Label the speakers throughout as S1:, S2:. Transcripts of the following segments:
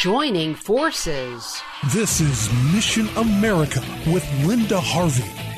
S1: Joining forces.
S2: This is Mission America with Linda Harvey.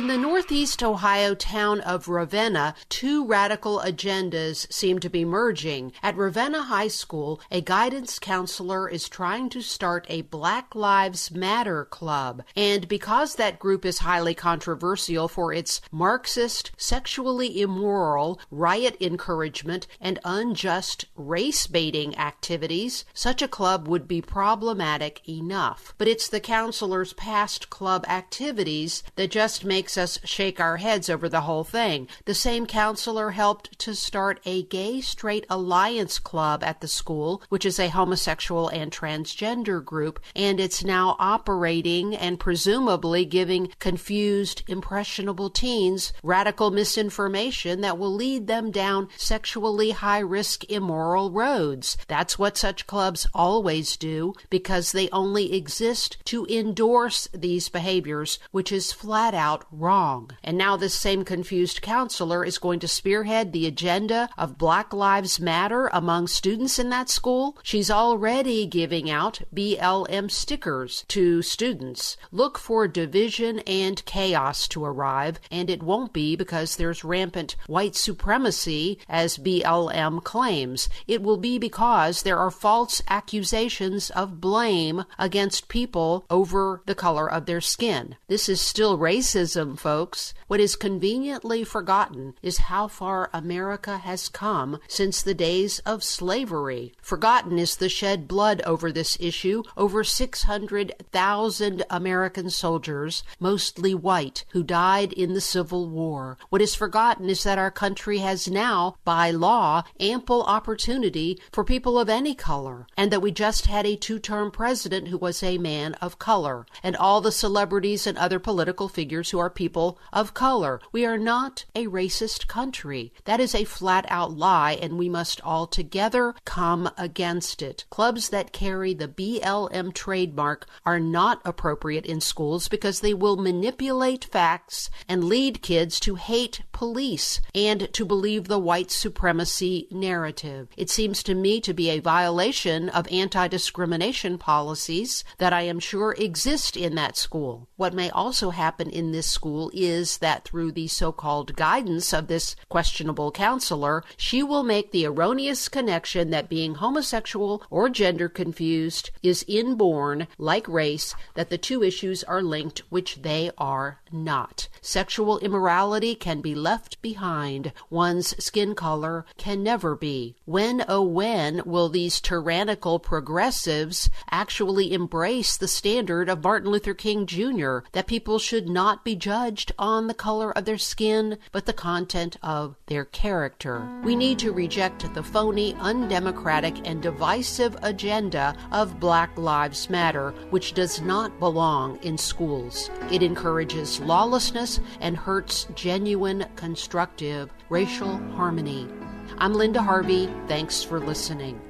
S1: In the northeast Ohio town of Ravenna, two radical agendas seem to be merging. At Ravenna High School, a guidance counselor is trying to start a Black Lives Matter club. And because that group is highly controversial for its Marxist, sexually immoral, riot encouragement, and unjust race baiting activities, such a club would be problematic enough. But it's the counselor's past club activities that just make makes us shake our heads over the whole thing. The same counselor helped to start a gay straight alliance club at the school, which is a homosexual and transgender group, and it's now operating and presumably giving confused, impressionable teens radical misinformation that will lead them down sexually high risk, immoral roads. That's what such clubs always do because they only exist to endorse these behaviors, which is flat out wrong. And now this same confused counselor is going to spearhead the agenda of Black Lives Matter among students in that school. She's already giving out BLM stickers to students. Look for division and chaos to arrive, and it won't be because there's rampant white supremacy, as BLM claims. It will be because there are false accusations of blame against people over the color of their skin. This is still racism folks. What is conveniently forgotten is how far America has come since the days of slavery. Forgotten is the shed blood over this issue, over 600,000 American soldiers, mostly white, who died in the Civil War. What is forgotten is that our country has now, by law, ample opportunity for people of any color, and that we just had a two term president who was a man of color, and all the celebrities and other political figures who are people of color. We are not a racist country. That is a flat out lie, and we must all together come against it. Clubs that carry the BLM trademark are not appropriate in schools because they will manipulate facts and lead kids to hate police and to believe the white supremacy narrative. It seems to me to be a violation of anti discrimination policies that I am sure exist in that school. What may also happen in this school is that through the so called guidance of this questionable counselor, she will make the erroneous connection that being homosexual or gender confused is inborn, like race, that the two issues are linked, which they are not. Sexual immorality can be left behind. One's skin color can never be. When, oh, when will these tyrannical progressives actually embrace the standard of Martin Luther King Jr. that people should not be judged on the color of their skin, but the content of their character? We need to reject the phony, undemocratic, and divisive agenda of Black Lives Matter, which does not belong in schools. It encourages lawlessness and hurts genuine, constructive racial harmony. I'm Linda Harvey. Thanks for listening.